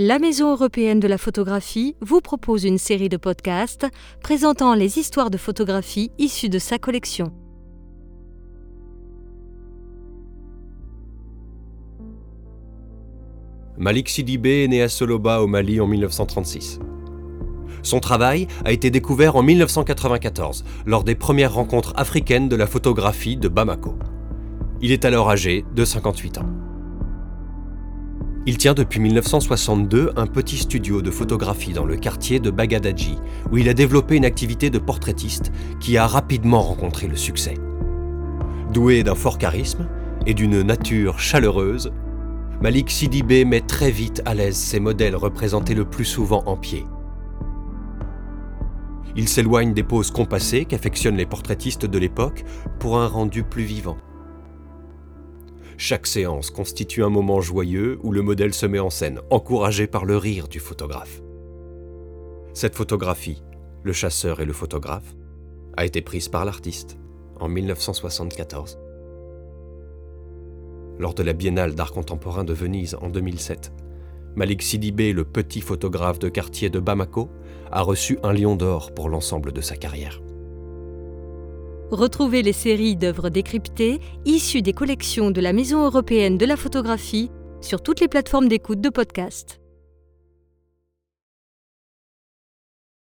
La Maison européenne de la photographie vous propose une série de podcasts présentant les histoires de photographie issues de sa collection. Malik Sidibé est né à Soloba au Mali en 1936. Son travail a été découvert en 1994 lors des premières rencontres africaines de la photographie de Bamako. Il est alors âgé de 58 ans. Il tient depuis 1962 un petit studio de photographie dans le quartier de Bagadadji, où il a développé une activité de portraitiste qui a rapidement rencontré le succès. Doué d'un fort charisme et d'une nature chaleureuse, Malik Sidibé met très vite à l'aise ses modèles représentés le plus souvent en pied. Il s'éloigne des poses compassées qu'affectionnent les portraitistes de l'époque pour un rendu plus vivant. Chaque séance constitue un moment joyeux où le modèle se met en scène, encouragé par le rire du photographe. Cette photographie, Le chasseur et le photographe, a été prise par l'artiste en 1974 lors de la Biennale d'art contemporain de Venise en 2007. Malik Sidibé, le petit photographe de quartier de Bamako, a reçu un lion d'or pour l'ensemble de sa carrière. Retrouvez les séries d'œuvres décryptées issues des collections de la Maison européenne de la photographie sur toutes les plateformes d'écoute de podcast.